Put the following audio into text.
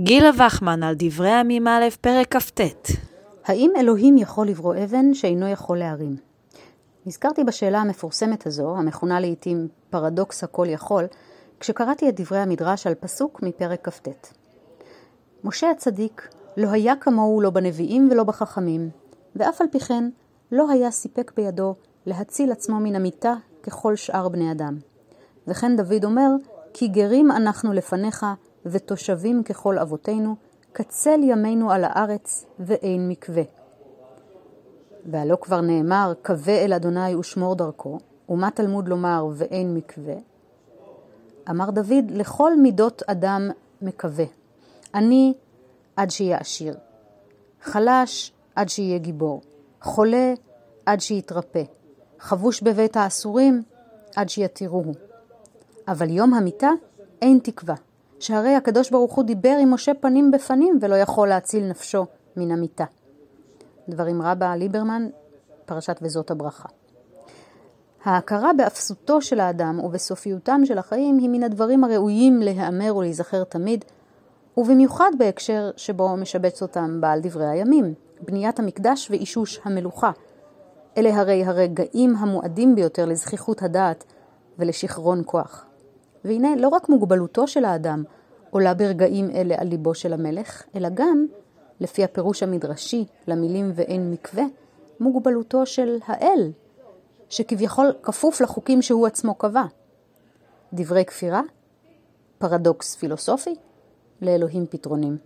גילה וחמן על דברי הימים א', פרק כ"ט. האם אלוהים יכול לברוא אבן שאינו יכול להרים? נזכרתי בשאלה המפורסמת הזו, המכונה לעיתים פרדוקס הכל יכול, כשקראתי את דברי המדרש על פסוק מפרק כ"ט. משה הצדיק לא היה כמוהו לא בנביאים ולא בחכמים, ואף על פי כן לא היה סיפק בידו להציל עצמו מן המיטה ככל שאר בני אדם. וכן דוד אומר, כי גרים אנחנו לפניך ותושבים ככל אבותינו, קצל ימינו על הארץ ואין מקווה. והלא כבר נאמר, קווה אל אדוני ושמור דרכו, ומה תלמוד לומר ואין מקווה? אמר דוד, לכל מידות אדם מקווה. אני עד שיהיה עשיר, חלש עד שיהיה גיבור, חולה עד שיתרפא, חבוש בבית האסורים עד שיתירוהו. אבל יום המיטה אין תקווה, שהרי הקדוש ברוך הוא דיבר עם משה פנים בפנים ולא יכול להציל נפשו מן המיטה. דברים רבה ליברמן, פרשת וזאת הברכה. ההכרה באפסותו של האדם ובסופיותם של החיים היא מן הדברים הראויים להיאמר ולהיזכר תמיד, ובמיוחד בהקשר שבו משבץ אותם בעל דברי הימים, בניית המקדש ואישוש המלוכה. אלה הרי הרגעים המועדים ביותר לזכיחות הדעת ולשכרון כוח. והנה, לא רק מוגבלותו של האדם עולה ברגעים אלה על ליבו של המלך, אלא גם, לפי הפירוש המדרשי למילים ואין מקווה, מוגבלותו של האל, שכביכול כפוף לחוקים שהוא עצמו קבע. דברי כפירה? פרדוקס פילוסופי? לאלוהים פתרונים.